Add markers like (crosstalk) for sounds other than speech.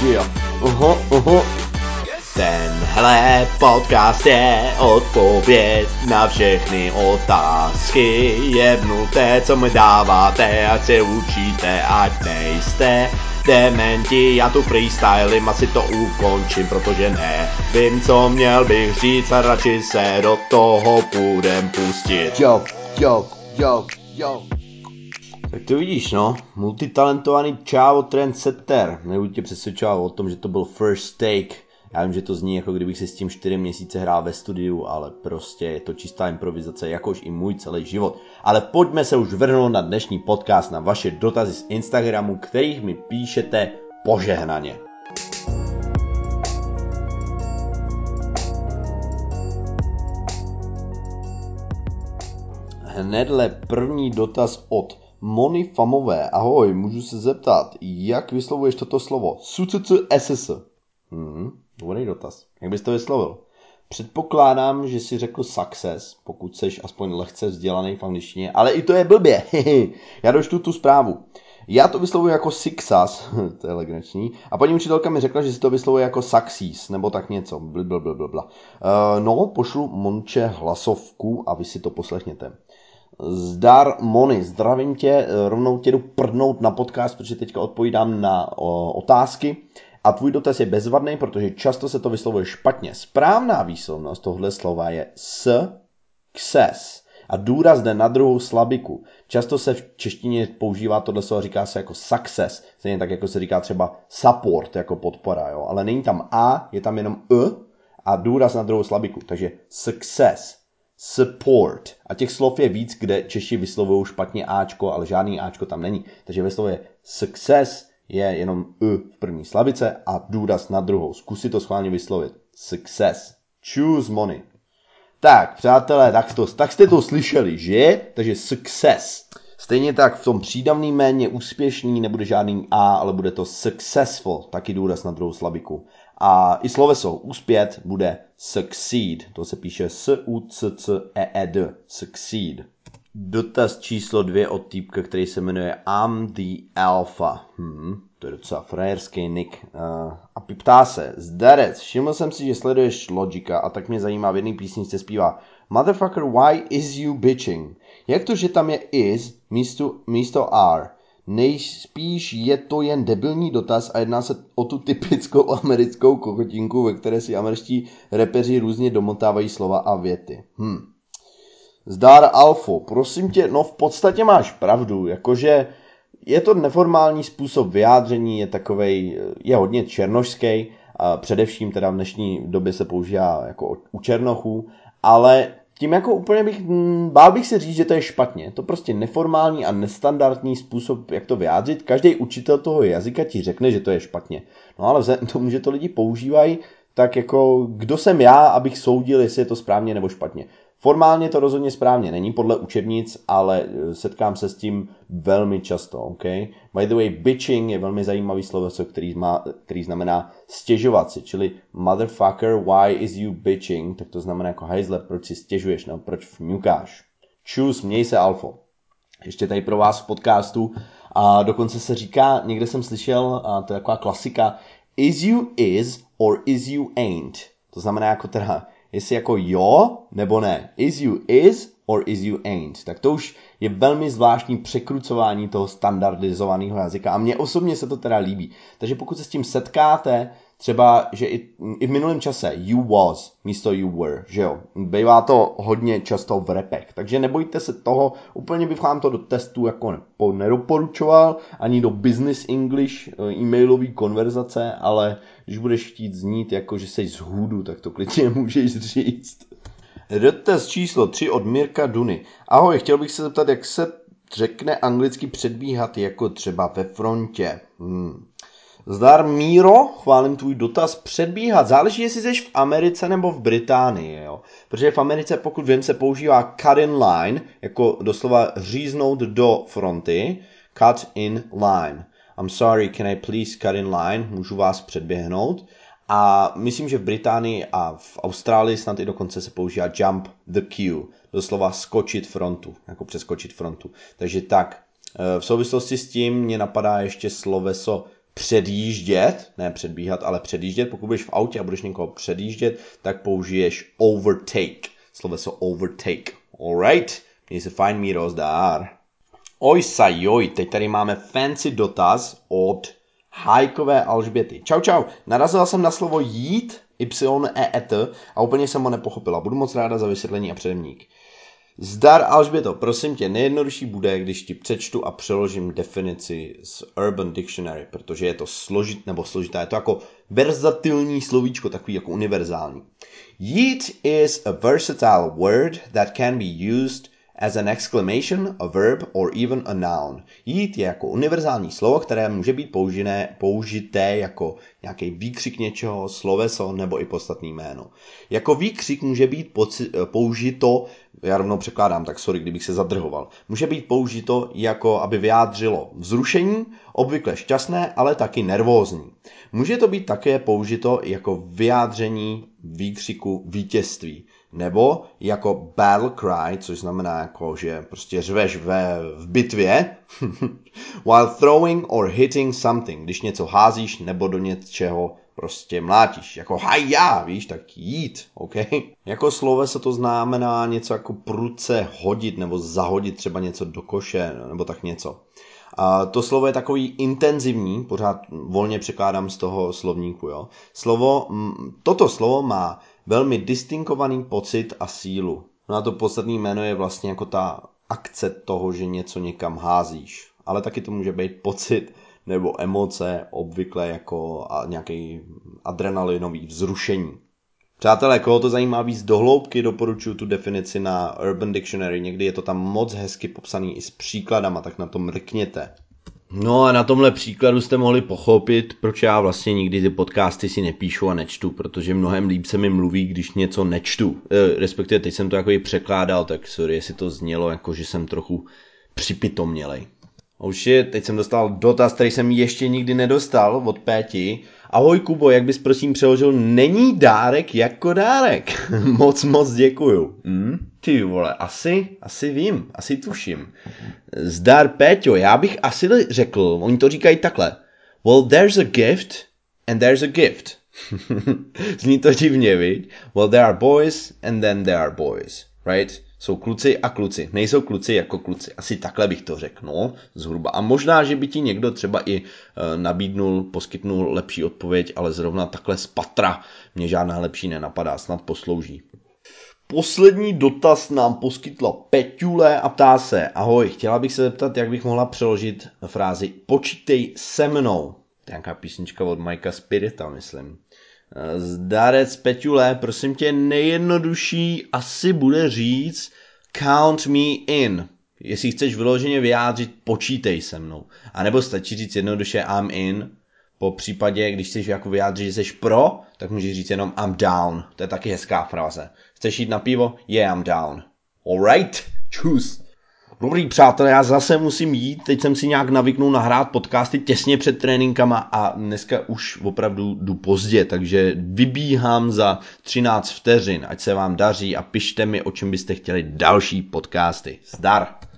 Yeah, uho, uho. Tenhle podcast je odpověď na všechny otázky. Jebnuté, co mi dáváte, ať se učíte, ať nejste dementi. Já tu freestylím, asi to ukončím, protože ne. Vím, co měl bych říct a radši se do toho půjdem pustit. Yo, yo, yo, yo. Tak to vidíš, no. Multitalentovaný čávo trendsetter. Nebudu tě přesvědčovat o tom, že to byl first take. Já vím, že to zní jako kdybych si s tím 4 měsíce hrál ve studiu, ale prostě je to čistá improvizace, jakož i můj celý život. Ale pojďme se už vrhnout na dnešní podcast, na vaše dotazy z Instagramu, kterých mi píšete požehnaně. Hnedle první dotaz od Moni Famové. Ahoj, můžu se zeptat, jak vyslovuješ toto slovo? SUCCSS. Hmm, dobrý dotaz. Jak bys to vyslovil? Předpokládám, že si řekl success, pokud seš aspoň lehce vzdělaný v angličtině, ale i to je blbě. (laughs) Já doštu tu zprávu. Já to vyslovuji jako success, (laughs) to je legrační, a paní učitelka mi řekla, že si to vyslovuje jako success, nebo tak něco, blablabla. Uh, no, pošlu Monče hlasovku a vy si to poslechněte. Zdar Moni, zdravím tě, rovnou tě jdu prdnout na podcast, protože teďka odpovídám na o, otázky. A tvůj dotaz je bezvadný, protože často se to vyslovuje špatně. Správná výslovnost tohle slova je s, kses. A důraz jde na druhou slabiku. Často se v češtině používá tohle slovo, říká se jako success, stejně tak jako se říká třeba support, jako podpora, jo? ale není tam a, je tam jenom e a důraz na druhou slabiku, takže success, support. A těch slov je víc, kde Češi vyslovují špatně Ačko, ale žádný Ačko tam není. Takže vyslovuje success je jenom E v první slabice a důraz na druhou. Zkus si to schválně vyslovit. Success. Choose money. Tak, přátelé, tak, to, tak jste to slyšeli, že? Takže success. Stejně tak v tom přídavným méně úspěšný nebude žádný A, ale bude to successful, taky důraz na druhou slabiku. A i sloveso uspět bude succeed, to se píše S-U-C-C-E-E-D, succeed. Dotaz číslo dvě od týpka, který se jmenuje I'm the Alpha. Hmm, to je docela frajerský nick. Uh, a ptá se, zdarec, všiml jsem si, že sleduješ Logika a tak mě zajímá, v jedné písničce zpívá Motherfucker, why is you bitching? Jak to, že tam je is místo, místo R? Nejspíš je to jen debilní dotaz a jedná se o tu typickou (laughs) americkou kokotinku, ve které si američtí repeři různě domotávají slova a věty. Hm. Zdár Alfo, prosím tě, no v podstatě máš pravdu, jakože je to neformální způsob vyjádření, je takovej, je hodně černošský, a především teda v dnešní době se používá jako u černochů, ale tím jako úplně bych, bál bych se říct, že to je špatně. To prostě neformální a nestandardní způsob, jak to vyjádřit. Každý učitel toho jazyka ti řekne, že to je špatně. No ale vzhledem tomu, že to lidi používají, tak jako kdo jsem já, abych soudil, jestli je to správně nebo špatně. Formálně to rozhodně správně není podle učebnic, ale eh, setkám se s tím velmi často, OK? By the way, bitching je velmi zajímavý sloveso, který, má, který znamená stěžovat si, čili motherfucker, why is you bitching, tak to znamená jako hajzle, proč si stěžuješ, no, proč vňukáš. Choose, měj se alfo. Ještě tady pro vás v podcastu a dokonce se říká, někde jsem slyšel, a to je taková klasika, is you is or is you ain't. To znamená jako teda, jestli jako jo nebo ne. Is you is or is you ain't. Tak to už je velmi zvláštní překrucování toho standardizovaného jazyka a mně osobně se to teda líbí. Takže pokud se s tím setkáte, třeba, že i, i v minulém čase you was místo you were, že jo. Bývá to hodně často v repech, takže nebojte se toho, úplně bych vám to do testu jako nedoporučoval, ani do business English e, e-mailové konverzace, ale když budeš chtít znít jako, že jsi z hůdu, tak to klidně (laughs) můžeš říct. Dotaz číslo 3 od Mirka Duny. Ahoj, chtěl bych se zeptat, jak se řekne anglicky předbíhat jako třeba ve frontě. Hmm. Zdar Míro, chválím tvůj dotaz, předbíhat. Záleží, jestli jsi v Americe nebo v Británii, jo. Protože v Americe, pokud vím, se používá cut in line, jako doslova říznout do fronty, cut in line. I'm sorry, can I please cut in line? Můžu vás předběhnout. A myslím, že v Británii a v Austrálii snad i dokonce se používá jump the queue, doslova skočit frontu, jako přeskočit frontu. Takže tak, v souvislosti s tím mě napadá ještě sloveso předjíždět, ne předbíhat, ale předjíždět. Pokud budeš v autě a budeš někoho předjíždět, tak použiješ overtake. Sloveso overtake. Alright? Měj se fajn míro, zdár. Oj sajoj, teď tady máme fancy dotaz od Hajkové Alžběty. Čau, čau. Narazila jsem na slovo jít, y, e, e, t a úplně jsem ho nepochopila. Budu moc ráda za vysvětlení a předemník. Zdar Alžběto, prosím tě, nejjednodušší bude, když ti přečtu a přeložím definici z Urban Dictionary, protože je to složit nebo složitá, je to jako verzatilní slovíčko, takový jako univerzální. Yeet is a versatile word that can be used as an exclamation, a verb or even a noun. Jít je jako univerzální slovo, které může být použité, použité jako nějaký výkřik něčeho, sloveso nebo i podstatný jméno. Jako výkřik může být poci, použito, já rovnou překládám, tak sorry, kdybych se zadrhoval, může být použito jako, aby vyjádřilo vzrušení, obvykle šťastné, ale taky nervózní. Může to být také použito jako vyjádření výkřiku vítězství nebo jako battle cry, což znamená jako, že prostě řveš ve, v bitvě, (laughs) while throwing or hitting something, když něco házíš nebo do něčeho prostě mlátíš, jako hajja, víš, tak jít, ok? (laughs) Jako slove se to znamená něco jako pruce hodit nebo zahodit třeba něco do koše nebo tak něco. A to slovo je takový intenzivní, pořád volně překládám z toho slovníku, jo. Slovo, toto slovo má velmi distinkovaný pocit a sílu. No a to podstatné jméno je vlastně jako ta akce toho, že něco někam házíš. Ale taky to může být pocit nebo emoce, obvykle jako nějaký adrenalinový vzrušení. Přátelé, koho to zajímá víc dohloubky, doporučuji tu definici na Urban Dictionary. Někdy je to tam moc hezky popsaný i s příkladama, tak na to mrkněte. No a na tomhle příkladu jste mohli pochopit, proč já vlastně nikdy ty podcasty si nepíšu a nečtu, protože mnohem líp se mi mluví, když něco nečtu. E, respektive teď jsem to jako i překládal, tak sorry, jestli to znělo, jako že jsem trochu připitomnělej. Oh shit, teď jsem dostal dotaz, který jsem ještě nikdy nedostal od Péti. Ahoj Kubo, jak bys prosím přeložil, není dárek jako dárek. (laughs) moc, moc děkuju. Hmm? Ty vole, asi, asi vím, asi tuším. Zdar Péťo, já bych asi řekl, oni to říkají takhle. Well, there's a gift and there's a gift. (laughs) Zní to divně, viď? Well, there are boys and then there are boys, right? Jsou kluci a kluci. Nejsou kluci jako kluci. Asi takhle bych to řekl, no, zhruba. A možná, že by ti někdo třeba i e, nabídnul, poskytnul lepší odpověď, ale zrovna takhle z patra mě žádná lepší nenapadá, snad poslouží. Poslední dotaz nám poskytla Peťule a ptá se, ahoj, chtěla bych se zeptat, jak bych mohla přeložit frázi počítej se mnou. Nějaká písnička od Majka Spirita, myslím. Zdarec Peťule, prosím tě, nejjednodušší asi bude říct count me in. Jestli chceš vyloženě vyjádřit, počítej se mnou. A nebo stačí říct jednoduše I'm in. Po případě, když chceš jako vyjádřit, že jsi pro, tak můžeš říct jenom I'm down. To je taky hezká fráze. Chceš jít na pivo? Yeah, I'm down. Alright, čus. Dobrý přátelé, já zase musím jít, teď jsem si nějak navyknul nahrát podcasty těsně před tréninkama a dneska už opravdu jdu pozdě, takže vybíhám za 13 vteřin, ať se vám daří a pište mi, o čem byste chtěli další podcasty. Zdar!